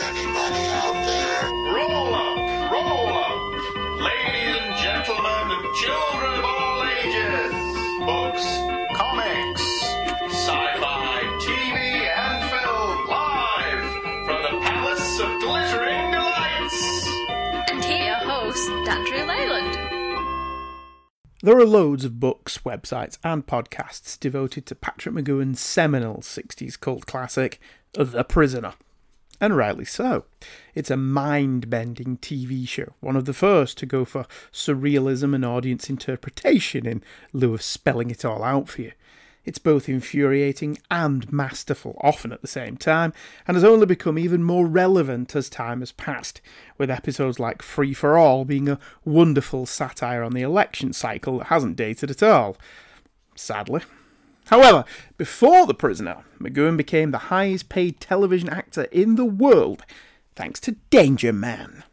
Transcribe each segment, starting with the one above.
Anybody out there? Roll up, roll up, ladies and gentlemen, and children of all ages. Books, comics, sci-fi, TV, and film, live from the Palace of Glittering Delights. And here, your host, Andrew Leyland. There are loads of books, websites, and podcasts devoted to Patrick McGoohan's seminal 60s cult classic, The Prisoner. And rightly so. It's a mind bending TV show, one of the first to go for surrealism and audience interpretation in lieu of spelling it all out for you. It's both infuriating and masterful, often at the same time, and has only become even more relevant as time has passed, with episodes like Free for All being a wonderful satire on the election cycle that hasn't dated at all. Sadly. However, before The Prisoner, McGoohan became the highest paid television actor in the world thanks to Danger Man.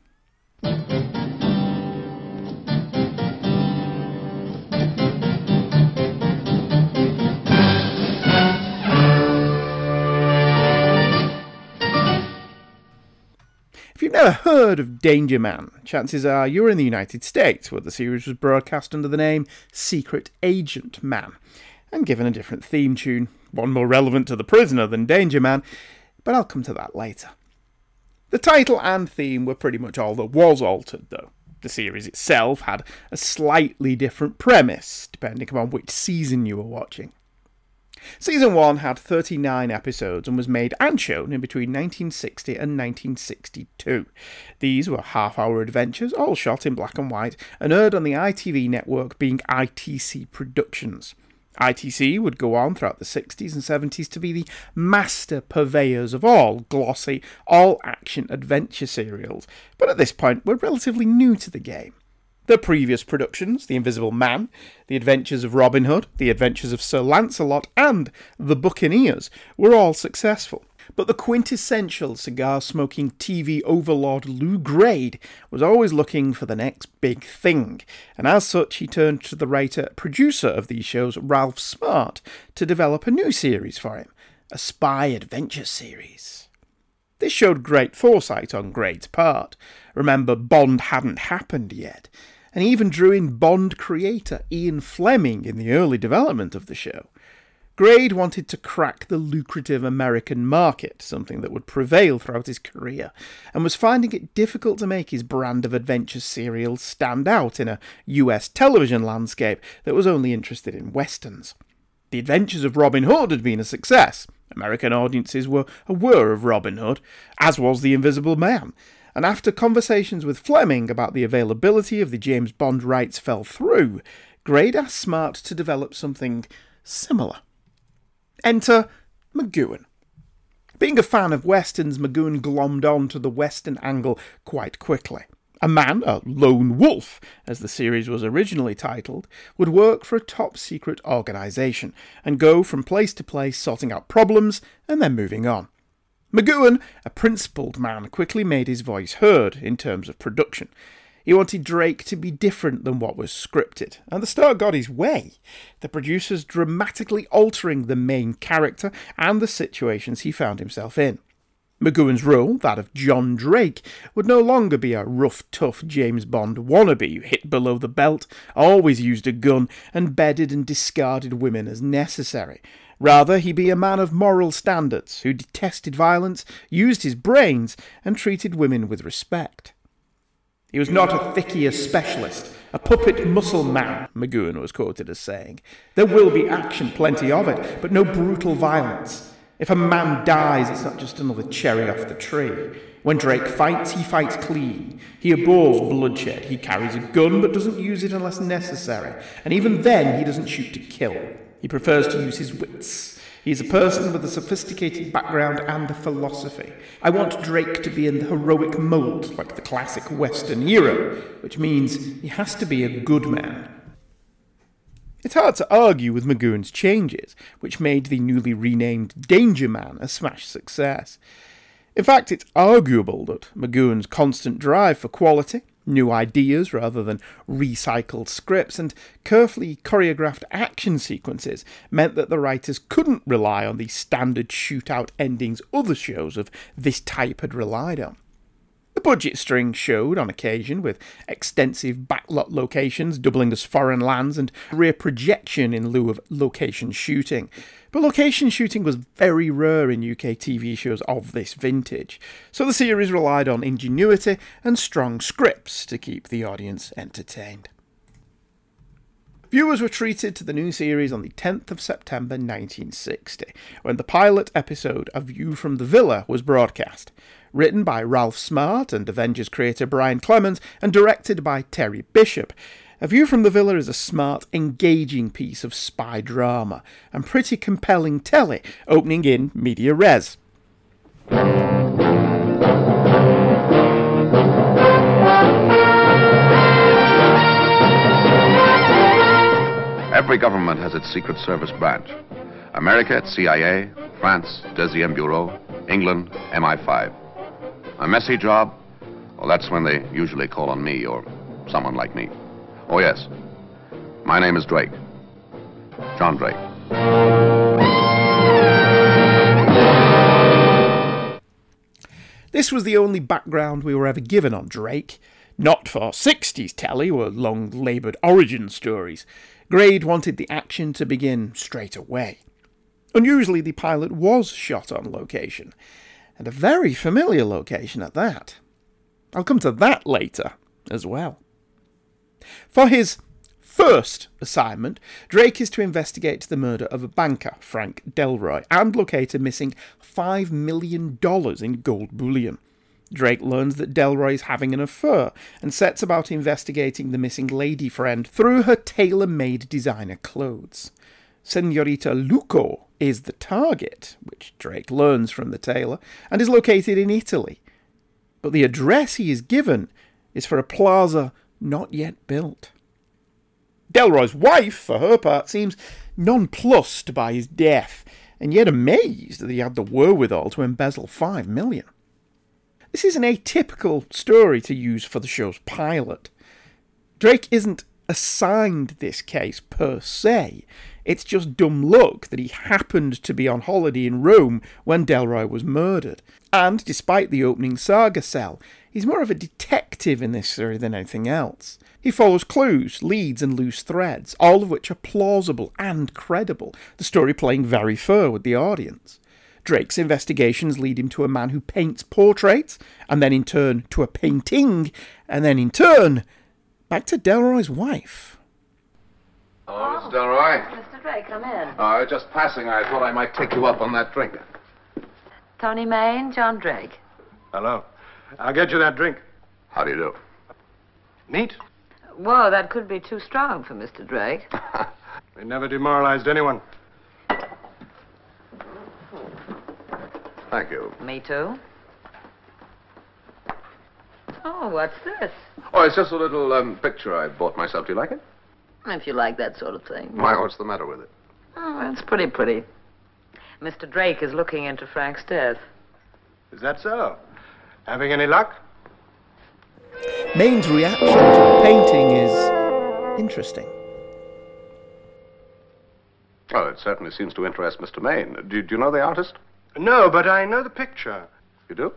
If you've never heard of Danger Man, chances are you're in the United States, where the series was broadcast under the name Secret Agent Man, and given a different theme tune, one more relevant to the prisoner than Danger Man, but I'll come to that later. The title and theme were pretty much all that was altered, though. The series itself had a slightly different premise, depending upon which season you were watching. Season 1 had 39 episodes and was made and shown in between 1960 and 1962. These were half hour adventures, all shot in black and white, and aired on the ITV network being ITC Productions. ITC would go on throughout the 60s and 70s to be the master purveyors of all glossy, all action adventure serials, but at this point were relatively new to the game. The previous productions, The Invisible Man, The Adventures of Robin Hood, The Adventures of Sir Lancelot, and The Buccaneers, were all successful. But the quintessential cigar smoking TV overlord Lew Grade was always looking for the next big thing, and as such, he turned to the writer producer of these shows, Ralph Smart, to develop a new series for him a spy adventure series. This showed great foresight on Grade's part. Remember, Bond hadn't happened yet, and he even drew in Bond creator Ian Fleming in the early development of the show. Grade wanted to crack the lucrative American market, something that would prevail throughout his career, and was finding it difficult to make his brand of adventure serials stand out in a US television landscape that was only interested in westerns. The Adventures of Robin Hood had been a success. American audiences were aware of Robin Hood, as was The Invisible Man, and after conversations with Fleming about the availability of the James Bond rights fell through, Grade asked Smart to develop something similar. Enter McGoohan. Being a fan of westerns, McGoohan glommed on to the western angle quite quickly. A man, a lone wolf, as the series was originally titled, would work for a top secret organisation and go from place to place sorting out problems and then moving on. McGoohan, a principled man, quickly made his voice heard in terms of production. He wanted Drake to be different than what was scripted, and the star got his way. The producers dramatically altering the main character and the situations he found himself in. McGoohan's role, that of John Drake, would no longer be a rough, tough James Bond wannabe hit below the belt, always used a gun, and bedded and discarded women as necessary. Rather, he be a man of moral standards who detested violence, used his brains, and treated women with respect. He was not a thickier specialist, a puppet muscle man, McGoohan was quoted as saying. There will be action, plenty of it, but no brutal violence. If a man dies, it's not just another cherry off the tree. When Drake fights, he fights clean. He abhors bloodshed. He carries a gun, but doesn't use it unless necessary. And even then, he doesn't shoot to kill. He prefers to use his wits. He is a person with a sophisticated background and a philosophy. I want Drake to be in the heroic mold, like the classic Western hero, which means he has to be a good man. It's hard to argue with McGoohan's changes, which made the newly renamed Danger Man a smash success. In fact, it's arguable that McGoohan's constant drive for quality, New ideas rather than recycled scripts and carefully choreographed action sequences meant that the writers couldn't rely on the standard shootout endings other shows of this type had relied on. The budget string showed on occasion, with extensive backlot locations doubling as foreign lands and rear projection in lieu of location shooting. But location shooting was very rare in UK TV shows of this vintage, so the series relied on ingenuity and strong scripts to keep the audience entertained. Viewers were treated to the new series on the 10th of September 1960, when the pilot episode A View from the Villa was broadcast. Written by Ralph Smart and Avengers creator Brian Clemens, and directed by Terry Bishop. A View from the Villa is a smart, engaging piece of spy drama, and pretty compelling telly, opening in media res. Every government has its Secret Service branch. America, its CIA, France, Deuxième Bureau, England, MI5. A messy job? Well, that's when they usually call on me or someone like me. Oh, yes. My name is Drake. John Drake. This was the only background we were ever given on Drake. Not for 60s telly or long laboured origin stories. Grade wanted the action to begin straight away. Unusually, the pilot was shot on location, and a very familiar location at that. I'll come to that later as well. For his first assignment, Drake is to investigate the murder of a banker, Frank Delroy, and locate a missing $5 million in gold bullion. Drake learns that Delroy is having an affair and sets about investigating the missing lady friend through her tailor made designer clothes. Senorita Luco is the target, which Drake learns from the tailor, and is located in Italy. But the address he is given is for a plaza not yet built. Delroy's wife, for her part, seems nonplussed by his death, and yet amazed that he had the wherewithal to embezzle five million. This is an atypical story to use for the show's pilot. Drake isn't assigned this case per se. It's just dumb luck that he happened to be on holiday in Rome when Delroy was murdered. And despite the opening saga cell, he's more of a detective in this story than anything else. He follows clues, leads, and loose threads, all of which are plausible and credible, the story playing very fair with the audience. Drake's investigations lead him to a man who paints portraits, and then in turn to a painting, and then in turn back to Delroy's wife. Oh, Mr. Delroy. Mr. Drake, come in. Uh, just passing, I thought I might take you up on that drink. Tony Main, John Drake. Hello. I'll get you that drink. How do you do? Neat. Whoa, that could be too strong for Mr. Drake. We never demoralized anyone. Thank you. Me too. Oh, what's this? Oh, it's just a little um, picture I bought myself. Do you like it? If you like that sort of thing. Why, what's the matter with it? Oh, it's pretty pretty. Mr. Drake is looking into Frank's death. Is that so? Having any luck? Main's reaction to the painting is interesting. Well, it certainly seems to interest Mr. Maine. Do, do you know the artist? No, but I know the picture. You do?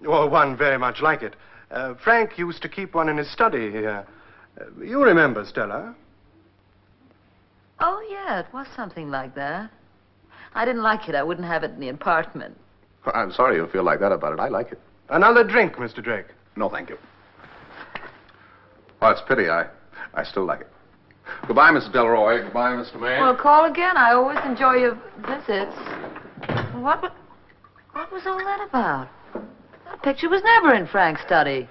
Well, one very much like it. Uh, Frank used to keep one in his study here. Uh, you remember, Stella? Oh, yeah, it was something like that. I didn't like it. I wouldn't have it in the apartment. Well, I'm sorry you feel like that about it. I like it. Another drink, Mr. Drake. No, thank you. Oh, it's a pity. I, I still like it. Goodbye, Mrs. Delroy. Goodbye, Mr. Maine. Well, call again. I always enjoy your visits. What, what was all that about? That picture was never in Frank's study.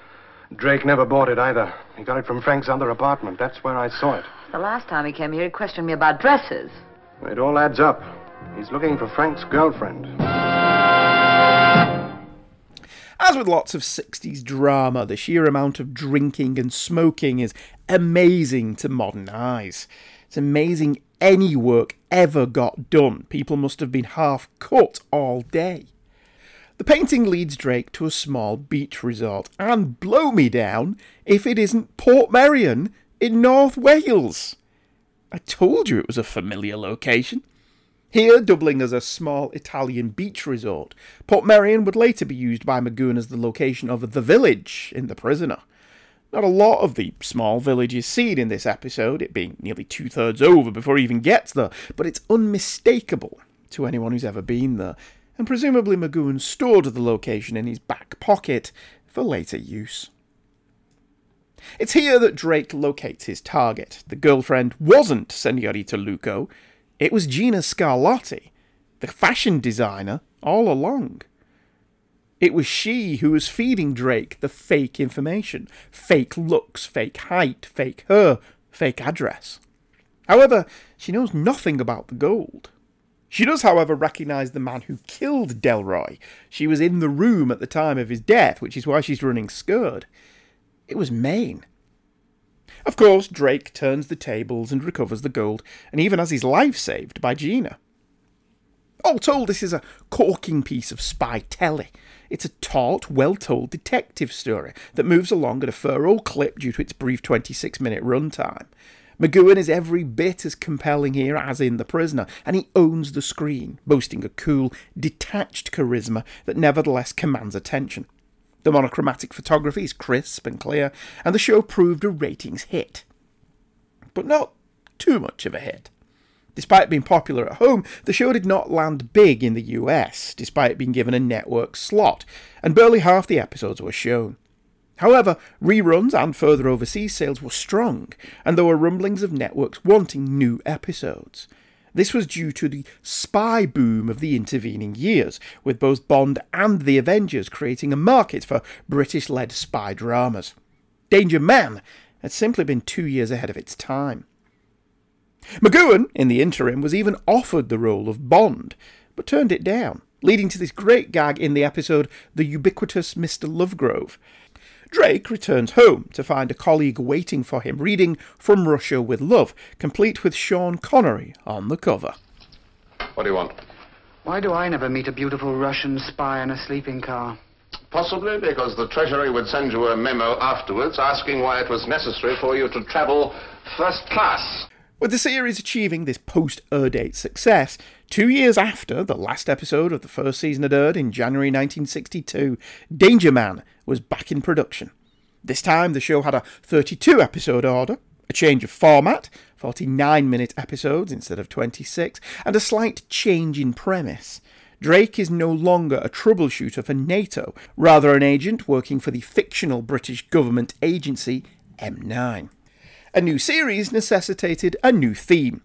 Drake never bought it either. He got it from Frank's other apartment. That's where I saw it. The last time he came here, he questioned me about dresses. It all adds up. He's looking for Frank's girlfriend. As with lots of 60s drama, the sheer amount of drinking and smoking is amazing to modern eyes. It's amazing any work ever got done. People must have been half cut all day. The painting leads Drake to a small beach resort, and blow me down if it isn't Portmeirion in North Wales. I told you it was a familiar location. Here, doubling as a small Italian beach resort, Portmeirion would later be used by McGoohan as the location of The Village in The Prisoner. Not a lot of the small village is seen in this episode, it being nearly two thirds over before he even gets there, but it's unmistakable to anyone who's ever been there, and presumably McGoohan stored the location in his back pocket for later use. It's here that Drake locates his target. The girlfriend wasn't Senorita Luco, it was Gina Scarlatti, the fashion designer, all along. It was she who was feeding Drake the fake information fake looks, fake height, fake hair, fake address. However, she knows nothing about the gold. She does, however, recognise the man who killed Delroy. She was in the room at the time of his death, which is why she's running scared. It was Maine. Of course, Drake turns the tables and recovers the gold, and even has his life saved by Gina. All told, this is a corking piece of spy telly. It's a taut, well told detective story that moves along at a furrow clip due to its brief 26 minute runtime. McGoohan is every bit as compelling here as in The Prisoner, and he owns the screen, boasting a cool, detached charisma that nevertheless commands attention. The monochromatic photography is crisp and clear, and the show proved a ratings hit. But not too much of a hit. Despite being popular at home, the show did not land big in the US, despite being given a network slot, and barely half the episodes were shown. However, reruns and further overseas sales were strong, and there were rumblings of networks wanting new episodes. This was due to the spy boom of the intervening years, with both Bond and the Avengers creating a market for British led spy dramas. Danger Man had simply been two years ahead of its time. McGoohan, in the interim, was even offered the role of Bond, but turned it down, leading to this great gag in the episode The Ubiquitous Mr. Lovegrove. Drake returns home to find a colleague waiting for him reading From Russia with Love, complete with Sean Connery on the cover. What do you want? Why do I never meet a beautiful Russian spy in a sleeping car? Possibly because the Treasury would send you a memo afterwards asking why it was necessary for you to travel first class. With the series achieving this post air date success, two years after the last episode of the first season had aired in January 1962, Danger Man was back in production. This time the show had a 32 episode order, a change of format, 49 minute episodes instead of 26, and a slight change in premise. Drake is no longer a troubleshooter for NATO, rather an agent working for the fictional British government agency M9. A new series necessitated a new theme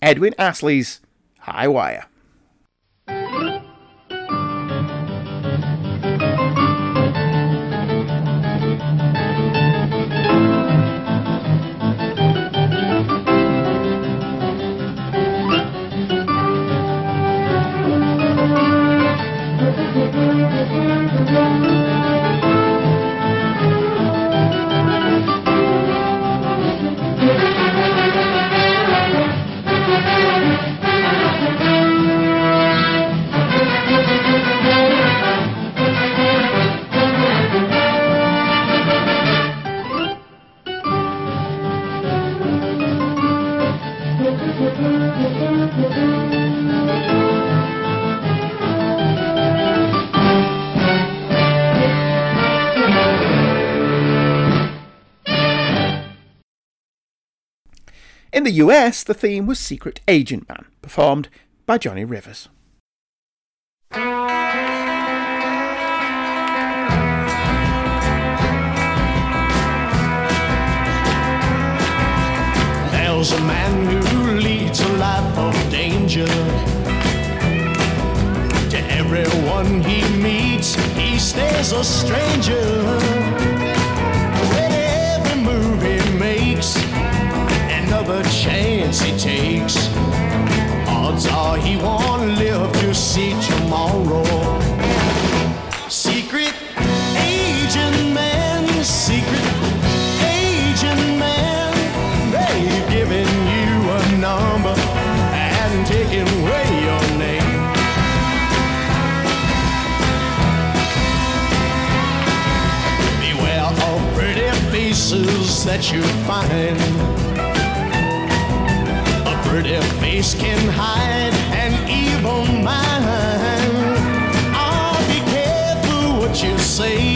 Edwin Astley's High Wire. In the US, the theme was Secret Agent Man, performed by Johnny Rivers. There's a man who leads a life of danger. To everyone he meets, he stays a stranger. see tomorrow. Secret agent man, secret agent man, they've given you a number and taken away your name. Beware of pretty faces that you find. A pretty face can hide say,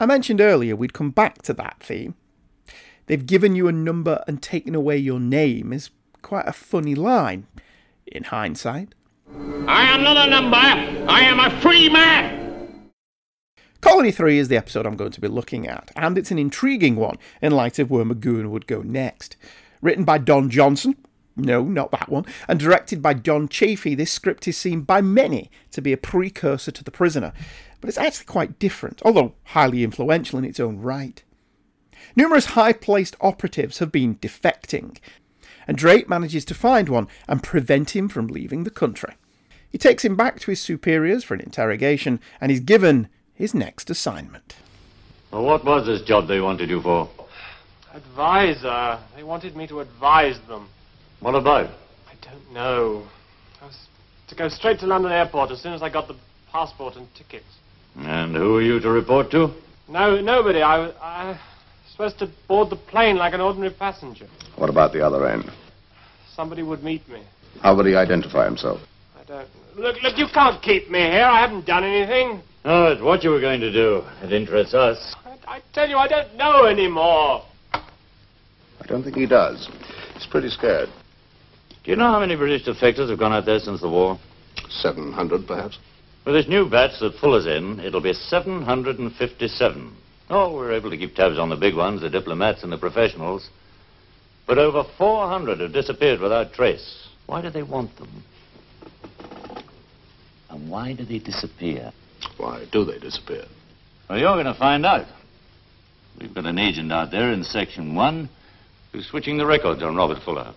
I mentioned earlier we'd come back to that theme. They've given you a number and taken away your name is quite a funny line, in hindsight. I am not a number. I am a free man. Colony 3 is the episode I'm going to be looking at, and it's an intriguing one in light of where McGoohan would go next. Written by Don Johnson, no, not that one, and directed by John Chaffey, this script is seen by many to be a precursor to The Prisoner, but it's actually quite different, although highly influential in its own right. Numerous high placed operatives have been defecting, and Drake manages to find one and prevent him from leaving the country. He takes him back to his superiors for an interrogation and is given his next assignment. Well, what was this job they wanted you for? Advisor. They wanted me to advise them. What about? I don't know. I was to go straight to London Airport as soon as I got the passport and tickets. And who are you to report to? No, nobody. I, was- I was supposed to board the plane like an ordinary passenger. What about the other end? Somebody would meet me. How would he identify himself? I don't. Look, look. You can't keep me here. I haven't done anything. Oh, it's what you were going to do. It interests us. I, I tell you, I don't know anymore. I don't think he does. He's pretty scared. Do you know how many British defectors have gone out there since the war? 700, perhaps. With this new batch that Fuller's in, it'll be 757. Oh, we're able to keep tabs on the big ones, the diplomats and the professionals. But over 400 have disappeared without trace. Why do they want them? And why do they disappear? Why do they disappear? Well, you're going to find out. We've got an agent out there in Section 1 who's switching the records on Robert Fuller.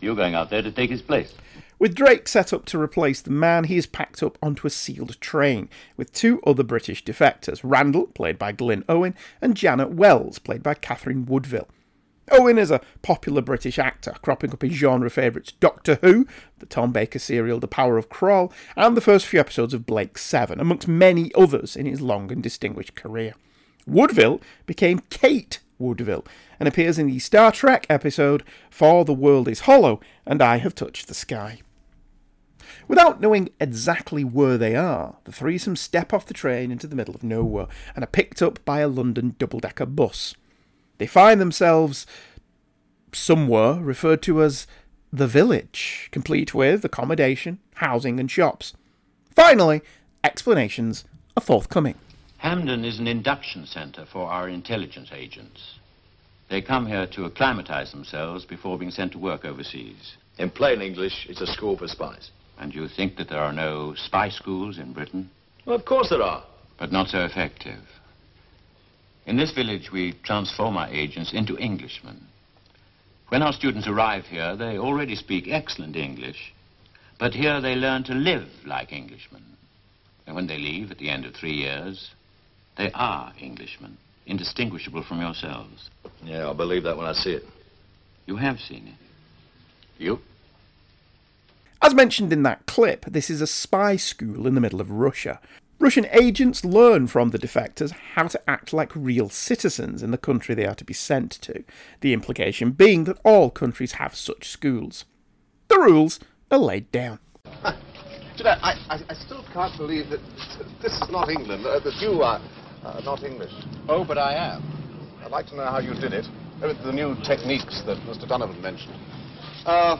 You're going out there to take his place. With Drake set up to replace the man, he is packed up onto a sealed train with two other British defectors Randall, played by Glyn Owen, and Janet Wells, played by Catherine Woodville. Owen is a popular British actor, cropping up in genre favourites Doctor Who, the Tom Baker serial The Power of Kroll, and the first few episodes of Blake Seven, amongst many others in his long and distinguished career. Woodville became Kate Woodville and appears in the Star Trek episode For the World is Hollow and I Have Touched the Sky. Without knowing exactly where they are, the threesome step off the train into the middle of nowhere and are picked up by a London double decker bus. They find themselves somewhere referred to as the village, complete with accommodation, housing, and shops. Finally, explanations are forthcoming. Hamden is an induction center for our intelligence agents. They come here to acclimatize themselves before being sent to work overseas. In plain English, it's a school for spies. And you think that there are no spy schools in Britain? Well, of course there are. But not so effective. In this village, we transform our agents into Englishmen. When our students arrive here, they already speak excellent English, but here they learn to live like Englishmen. And when they leave at the end of three years, they are Englishmen, indistinguishable from yourselves. Yeah, I'll believe that when I see it. You have seen it. You? As mentioned in that clip, this is a spy school in the middle of Russia. Russian agents learn from the defectors how to act like real citizens in the country they are to be sent to, the implication being that all countries have such schools. The rules are laid down. Do I, I, I still can't believe that this is not England, uh, that you are uh, not English. Oh, but I am. I'd like to know how you did it. The new techniques that Mr. Donovan mentioned. Uh,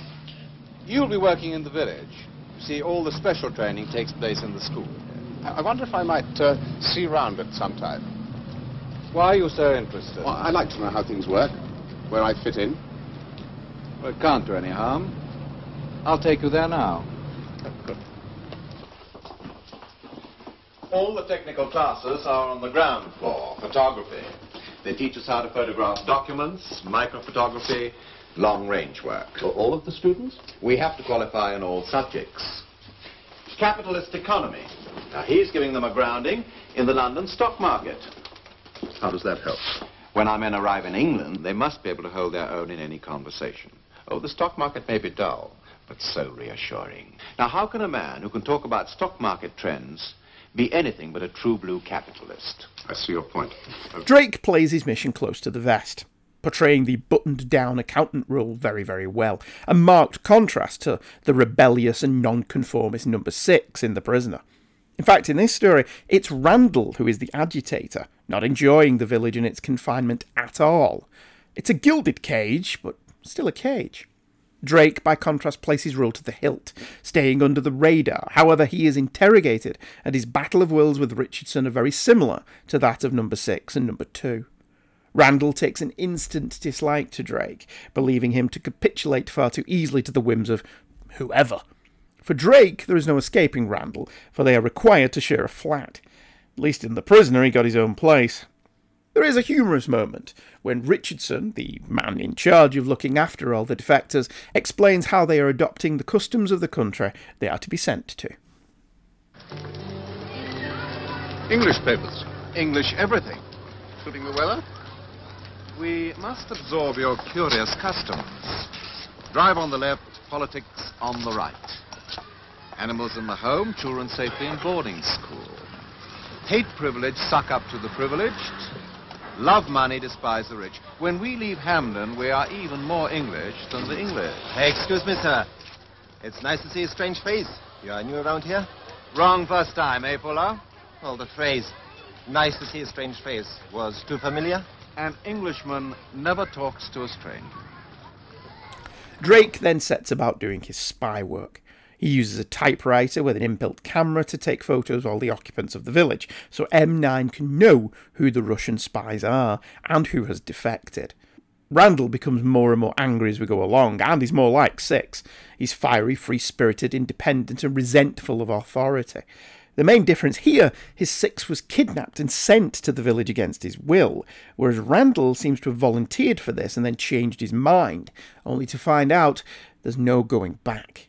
you'll be working in the village. You see, all the special training takes place in the school. I I wonder if I might uh, see round it sometime. Why are you so interested? Well, I'd like to know how things work, where I fit in. Well, it can't do any harm. I'll take you there now. All the technical classes are on the ground floor. Photography. They teach us how to photograph documents, microphotography, long-range work. For all of the students? We have to qualify in all subjects. Capitalist economy. Now, he's giving them a grounding in the London stock market. How does that help? When our men arrive in England, they must be able to hold their own in any conversation. Oh, the stock market may be dull, but so reassuring. Now, how can a man who can talk about stock market trends be anything but a true blue capitalist? I see your point. Drake plays his mission close to the vest, portraying the buttoned down accountant role very, very well, a marked contrast to the rebellious and nonconformist number six in The Prisoner. In fact, in this story, it's Randall who is the agitator, not enjoying the village and its confinement at all. It's a gilded cage, but still a cage. Drake, by contrast, plays his role to the hilt, staying under the radar. However, he is interrogated, and his battle of wills with Richardson are very similar to that of number six and number two. Randall takes an instant dislike to Drake, believing him to capitulate far too easily to the whims of whoever. For Drake, there is no escaping Randall, for they are required to share a flat. At least in The Prisoner, he got his own place. There is a humorous moment when Richardson, the man in charge of looking after all the defectors, explains how they are adopting the customs of the country they are to be sent to. English papers. English everything. Including the weather. We must absorb your curious customs. Drive on the left, politics on the right. Animals in the home, children safely in boarding school. Hate privilege, suck up to the privileged. Love money, despise the rich. When we leave Hamden, we are even more English than the English. Excuse me, sir. It's nice to see a strange face. You are new around here? Wrong first time, eh, Fuller? Well, the phrase, nice to see a strange face, was too familiar? An Englishman never talks to a stranger. Drake then sets about doing his spy work. He uses a typewriter with an inbuilt camera to take photos of all the occupants of the village, so M9 can know who the Russian spies are and who has defected. Randall becomes more and more angry as we go along, and he's more like Six. He's fiery, free spirited, independent, and resentful of authority. The main difference here is Six was kidnapped and sent to the village against his will, whereas Randall seems to have volunteered for this and then changed his mind, only to find out there's no going back.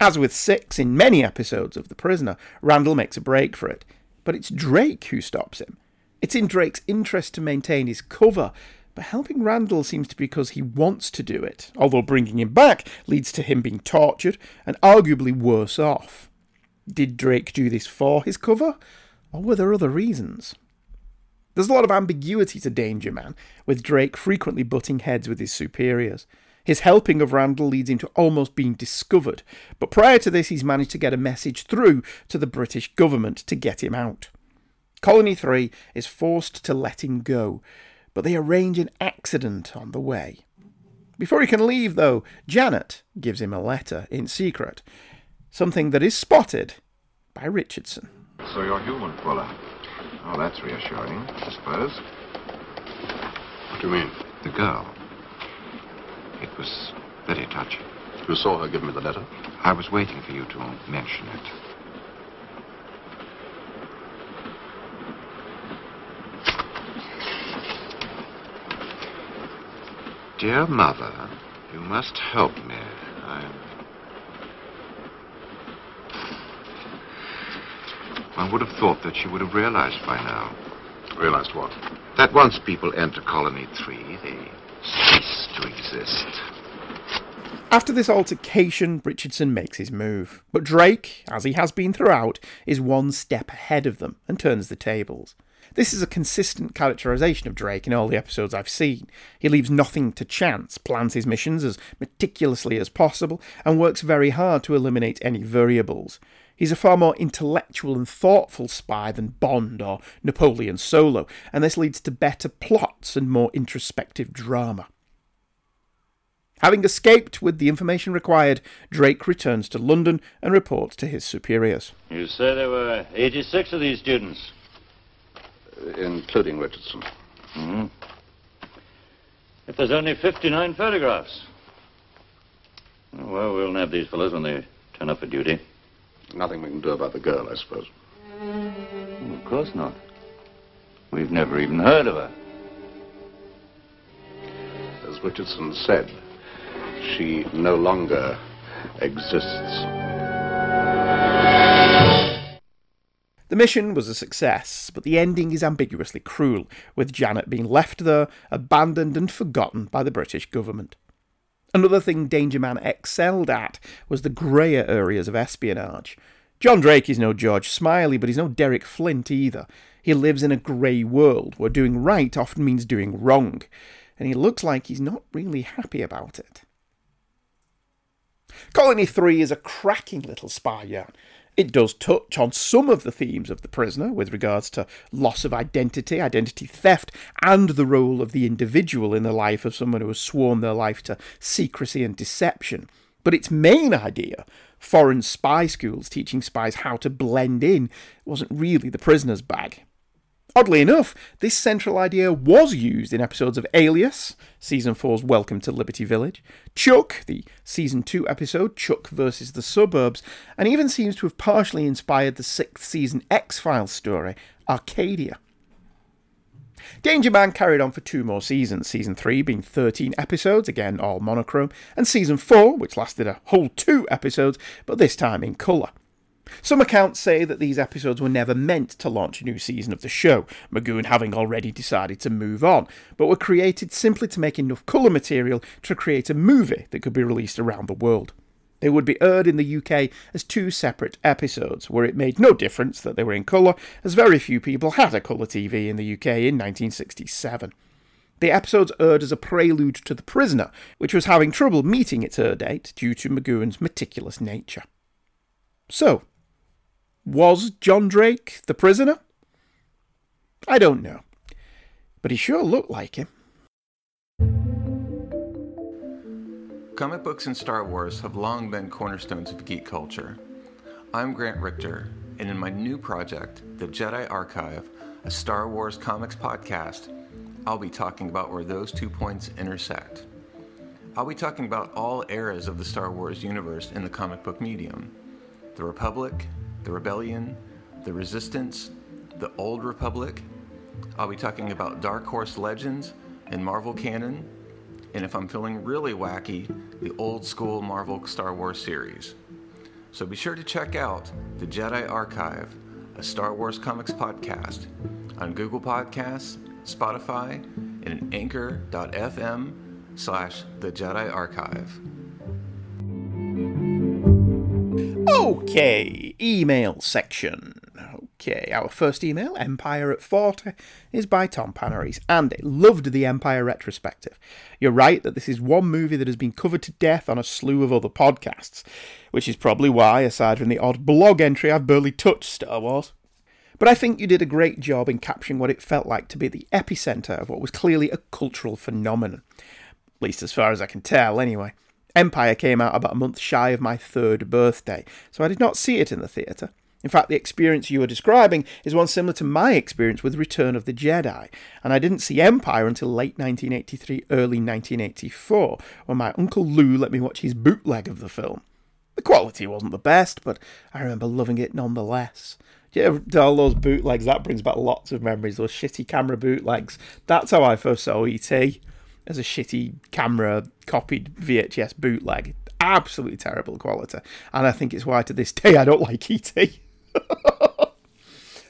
As with Six in many episodes of The Prisoner, Randall makes a break for it, but it's Drake who stops him. It's in Drake's interest to maintain his cover, but helping Randall seems to be because he wants to do it, although bringing him back leads to him being tortured and arguably worse off. Did Drake do this for his cover, or were there other reasons? There's a lot of ambiguity to Danger Man, with Drake frequently butting heads with his superiors. His helping of Randall leads him to almost being discovered, but prior to this, he's managed to get a message through to the British government to get him out. Colony 3 is forced to let him go, but they arrange an accident on the way. Before he can leave, though, Janet gives him a letter in secret, something that is spotted by Richardson. So you're human, Fuller. Oh, that's reassuring, I suppose. What do you mean? The girl. It was very touching. You saw her give me the letter? I was waiting for you to mention it. Dear Mother, you must help me. I... One would have thought that she would have realized by now. Realized what? That once people enter Colony 3, they cease to exist. After this altercation, Richardson makes his move. But Drake, as he has been throughout, is one step ahead of them and turns the tables. This is a consistent characterization of Drake in all the episodes I've seen. He leaves nothing to chance, plans his missions as meticulously as possible, and works very hard to eliminate any variables. He's a far more intellectual and thoughtful spy than Bond or Napoleon Solo, and this leads to better plots and more introspective drama. Having escaped with the information required, Drake returns to London and reports to his superiors. You say there were 86 of these students? Including Richardson. hmm If there's only 59 photographs. Well, we'll nab these fellows when they turn up for duty. Nothing we can do about the girl, I suppose. Well, of course not. We've never even heard of her. As Richardson said, she no longer exists. The mission was a success, but the ending is ambiguously cruel, with Janet being left there, abandoned and forgotten by the British government. Another thing Danger Man excelled at was the greyer areas of espionage. John Drake is no George Smiley, but he's no Derek Flint either. He lives in a grey world where doing right often means doing wrong, and he looks like he's not really happy about it. Colony 3 is a cracking little spy yarn. It does touch on some of the themes of The Prisoner with regards to loss of identity, identity theft, and the role of the individual in the life of someone who has sworn their life to secrecy and deception. But its main idea, foreign spy schools teaching spies how to blend in, wasn't really The Prisoner's bag. Oddly enough, this central idea was used in episodes of Alias, Season 4's Welcome to Liberty Village, Chuck, the Season 2 episode Chuck versus the Suburbs, and even seems to have partially inspired the sixth season X Files story, Arcadia. Danger Man carried on for two more seasons, season 3 being 13 episodes, again all monochrome, and season 4, which lasted a whole two episodes, but this time in colour. Some accounts say that these episodes were never meant to launch a new season of the show, McGoohan having already decided to move on, but were created simply to make enough colour material to create a movie that could be released around the world. They would be aired in the UK as two separate episodes, where it made no difference that they were in colour, as very few people had a colour TV in the UK in 1967. The episodes aired as a prelude to The Prisoner, which was having trouble meeting its air date due to McGoohan's meticulous nature. So, was John Drake the prisoner? I don't know. But he sure looked like him. Comic books and Star Wars have long been cornerstones of geek culture. I'm Grant Richter, and in my new project, The Jedi Archive, a Star Wars comics podcast, I'll be talking about where those two points intersect. I'll be talking about all eras of the Star Wars universe in the comic book medium the Republic, the Rebellion, the Resistance, the Old Republic. I'll be talking about Dark Horse Legends and Marvel canon, and if I'm feeling really wacky, the old school Marvel Star Wars series. So be sure to check out The Jedi Archive, a Star Wars comics podcast, on Google Podcasts, Spotify, and anchor.fm slash The Jedi Archive. Okay, email section. Okay, our first email, Empire at 40, is by Tom Paneris. Andy, loved the Empire retrospective. You're right that this is one movie that has been covered to death on a slew of other podcasts, which is probably why, aside from the odd blog entry, I've barely touched Star Wars. But I think you did a great job in capturing what it felt like to be the epicentre of what was clearly a cultural phenomenon. At least as far as I can tell, anyway. Empire came out about a month shy of my third birthday, so I did not see it in the theatre. In fact, the experience you are describing is one similar to my experience with Return of the Jedi, and I didn't see Empire until late 1983, early 1984, when my Uncle Lou let me watch his bootleg of the film. The quality wasn't the best, but I remember loving it nonetheless. Yeah, all those bootlegs, that brings back lots of memories, those shitty camera bootlegs. That's how I first saw E.T. as a shitty camera copied VHS bootleg. Absolutely terrible quality. And I think it's why to this day I don't like E.T.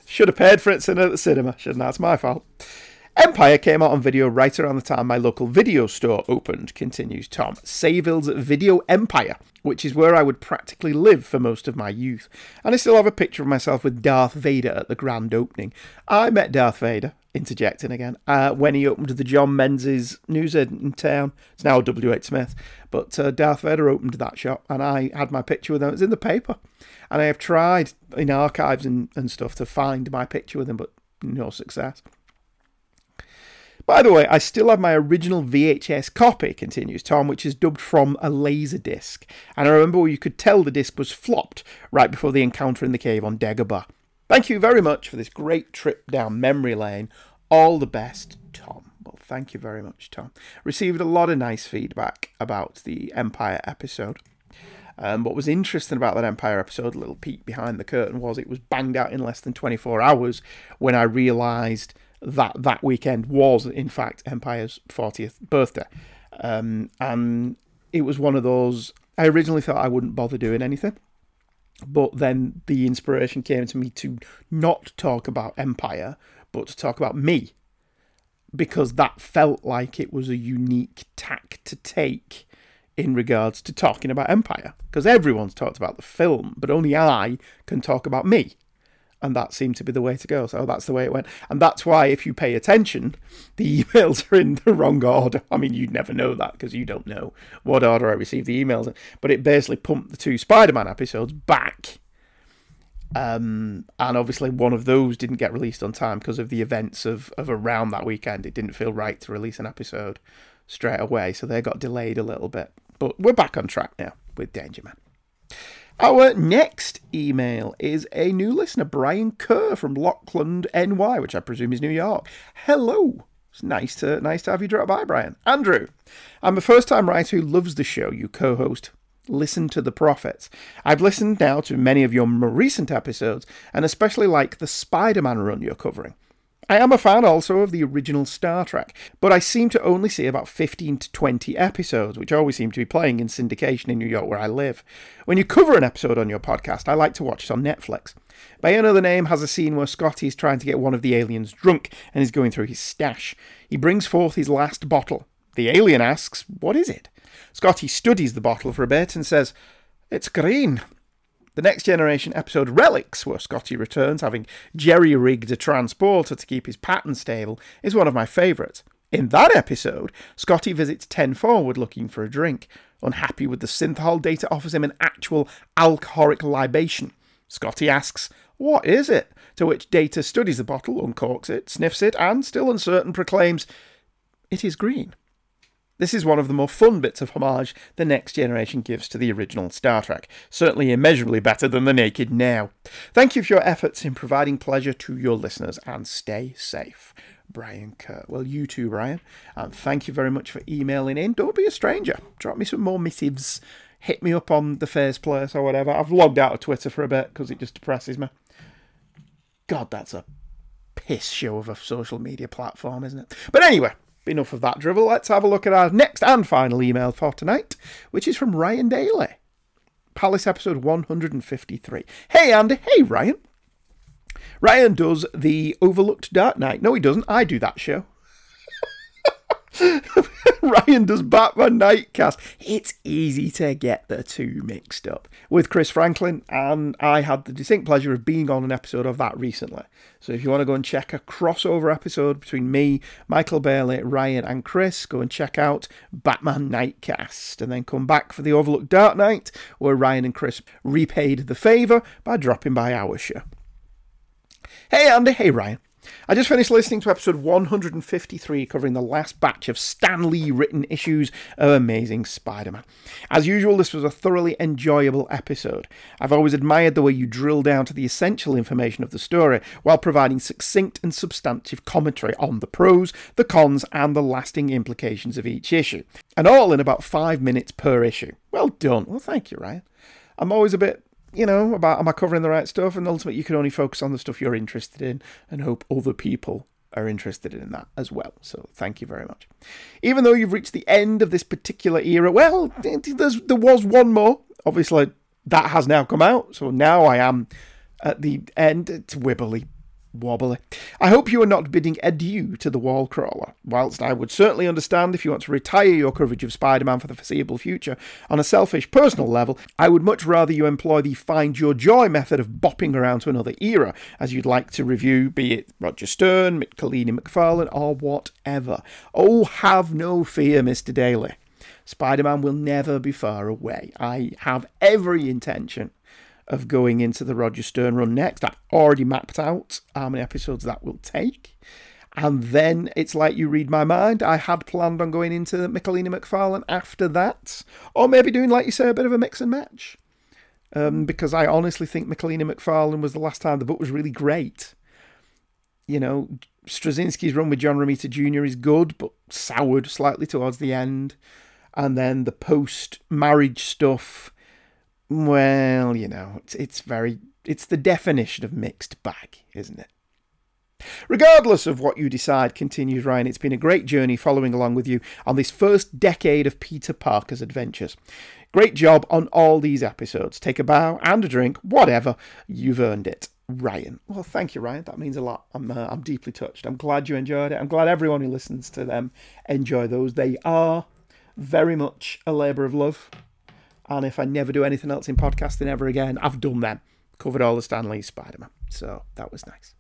Should have paid for it at the cinema, shouldn't I? It's my fault. Empire came out on video right around the time my local video store opened, continues Tom. Sayville's Video Empire, which is where I would practically live for most of my youth. And I still have a picture of myself with Darth Vader at the grand opening. I met Darth Vader, interjecting again, uh, when he opened the John Menzies news in town. It's now W.H. Smith. But uh, Darth Vader opened that shop, and I had my picture with him. It was in the paper. And I have tried in archives and, and stuff to find my picture with him, but no success. By the way, I still have my original VHS copy, continues Tom, which is dubbed from a laser disc. And I remember you could tell the disc was flopped right before the encounter in the cave on Dagobah. Thank you very much for this great trip down memory lane. All the best, Tom. Well, thank you very much, Tom. Received a lot of nice feedback about the Empire episode. Um, what was interesting about that Empire episode, a little peek behind the curtain, was it was banged out in less than 24 hours when I realised that that weekend was, in fact, Empire's 40th birthday. Um, and it was one of those. I originally thought I wouldn't bother doing anything, but then the inspiration came to me to not talk about Empire, but to talk about me, because that felt like it was a unique tack to take in regards to talking about Empire. Because everyone's talked about the film, but only I can talk about me and that seemed to be the way to go. So that's the way it went. And that's why, if you pay attention, the emails are in the wrong order. I mean, you'd never know that because you don't know what order I received the emails in. But it basically pumped the two Spider Man episodes back. Um, and obviously, one of those didn't get released on time because of the events of, of around that weekend. It didn't feel right to release an episode straight away. So they got delayed a little bit. But we're back on track now with Danger Man. Our next email is a new listener, Brian Kerr from Lockland, NY, which I presume is New York. Hello. It's nice to nice to have you drop by, Brian. Andrew, I'm a first time writer who loves the show you co host. Listen to the Prophets. I've listened now to many of your more recent episodes and especially like the Spider Man run you're covering. I am a fan also of the original Star Trek, but I seem to only see about 15 to 20 episodes, which always seem to be playing in syndication in New York where I live. When you cover an episode on your podcast, I like to watch it on Netflix. By Another Name has a scene where Scotty is trying to get one of the aliens drunk and is going through his stash. He brings forth his last bottle. The alien asks, What is it? Scotty studies the bottle for a bit and says, It's green. The Next Generation episode Relics, where Scotty returns having jerry rigged a transporter to keep his pattern stable, is one of my favourites. In that episode, Scotty visits 10 Forward looking for a drink. Unhappy with the synthehol, Data offers him an actual alcoholic libation. Scotty asks, What is it? To which Data studies the bottle, uncorks it, sniffs it, and, still uncertain, proclaims, It is green. This is one of the more fun bits of homage the next generation gives to the original Star Trek, certainly immeasurably better than the Naked Now. Thank you for your efforts in providing pleasure to your listeners and stay safe. Brian Kurt. Well, you too, Brian. And thank you very much for emailing in. Don't be a stranger. Drop me some more missives. Hit me up on the first place or whatever. I've logged out of Twitter for a bit because it just depresses me. God, that's a piss show of a social media platform, isn't it? But anyway, enough of that drivel. Let's have a look at our next and final email for tonight, which is from Ryan Daly. Palace episode 153. Hey, Andy. Hey, Ryan. Ryan does the Overlooked Dark Knight. No, he doesn't. I do that show. Ryan does Batman Nightcast. It's easy to get the two mixed up with Chris Franklin, and I had the distinct pleasure of being on an episode of that recently. So if you want to go and check a crossover episode between me, Michael Bailey, Ryan, and Chris, go and check out Batman Nightcast, and then come back for the Overlooked Dark Knight, where Ryan and Chris repaid the favour by dropping by our show. Hey Andy, hey Ryan. I just finished listening to episode 153 covering the last batch of Stan Lee written issues of Amazing Spider Man. As usual, this was a thoroughly enjoyable episode. I've always admired the way you drill down to the essential information of the story while providing succinct and substantive commentary on the pros, the cons, and the lasting implications of each issue. And all in about five minutes per issue. Well done. Well, thank you, Ryan. I'm always a bit you know, about am I covering the right stuff? And ultimately, you can only focus on the stuff you're interested in and hope other people are interested in that as well. So thank you very much. Even though you've reached the end of this particular era, well, there was one more. Obviously, that has now come out. So now I am at the end. It's wibbly wobbly. I hope you are not bidding adieu to the wall crawler. Whilst I would certainly understand if you want to retire your coverage of Spider Man for the foreseeable future, on a selfish personal level, I would much rather you employ the find your joy method of bopping around to another era, as you'd like to review, be it Roger Stern, Michelinie McFarlane, or whatever. Oh, have no fear, Mr. Daly. Spider Man will never be far away. I have every intention of going into the Roger Stern run next. I've already mapped out how many episodes that will take. And then it's like you read my mind. I had planned on going into Michelinie McFarlane after that, or maybe doing, like you say, a bit of a mix and match. Um, because I honestly think Michelinie McFarlane was the last time the book was really great. You know, Straczynski's run with John Romita Jr. is good, but soured slightly towards the end. And then the post marriage stuff well, you know, it's, it's very, it's the definition of mixed bag, isn't it? Regardless of what you decide, continues Ryan, it's been a great journey following along with you on this first decade of Peter Parker's adventures. Great job on all these episodes. Take a bow and a drink, whatever. You've earned it. Ryan. Well, thank you, Ryan. That means a lot. I'm, uh, I'm deeply touched. I'm glad you enjoyed it. I'm glad everyone who listens to them enjoy those. They are very much a labour of love. And if I never do anything else in podcasting ever again, I've done them. Covered all the Stan Lee Spider Man. So that was nice.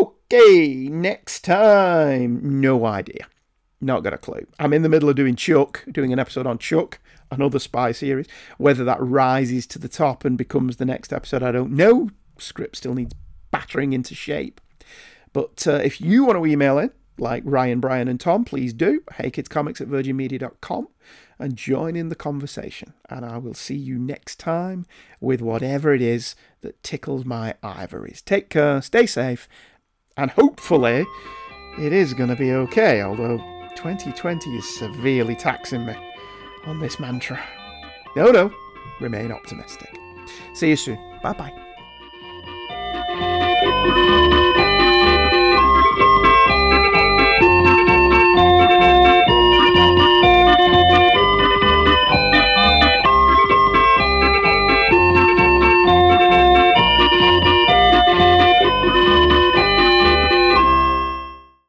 Okay, next time. No idea. Not got a clue. I'm in the middle of doing Chuck, doing an episode on Chuck, another spy series. Whether that rises to the top and becomes the next episode, I don't know. Script still needs battering into shape. But uh, if you want to email in, like Ryan, Brian, and Tom, please do. HeyKidsComics at virginmedia.com and join in the conversation. And I will see you next time with whatever it is that tickles my ivories. Take care, stay safe, and hopefully it is going to be okay, although 2020 is severely taxing me on this mantra. No, no, remain optimistic. See you soon. Bye bye.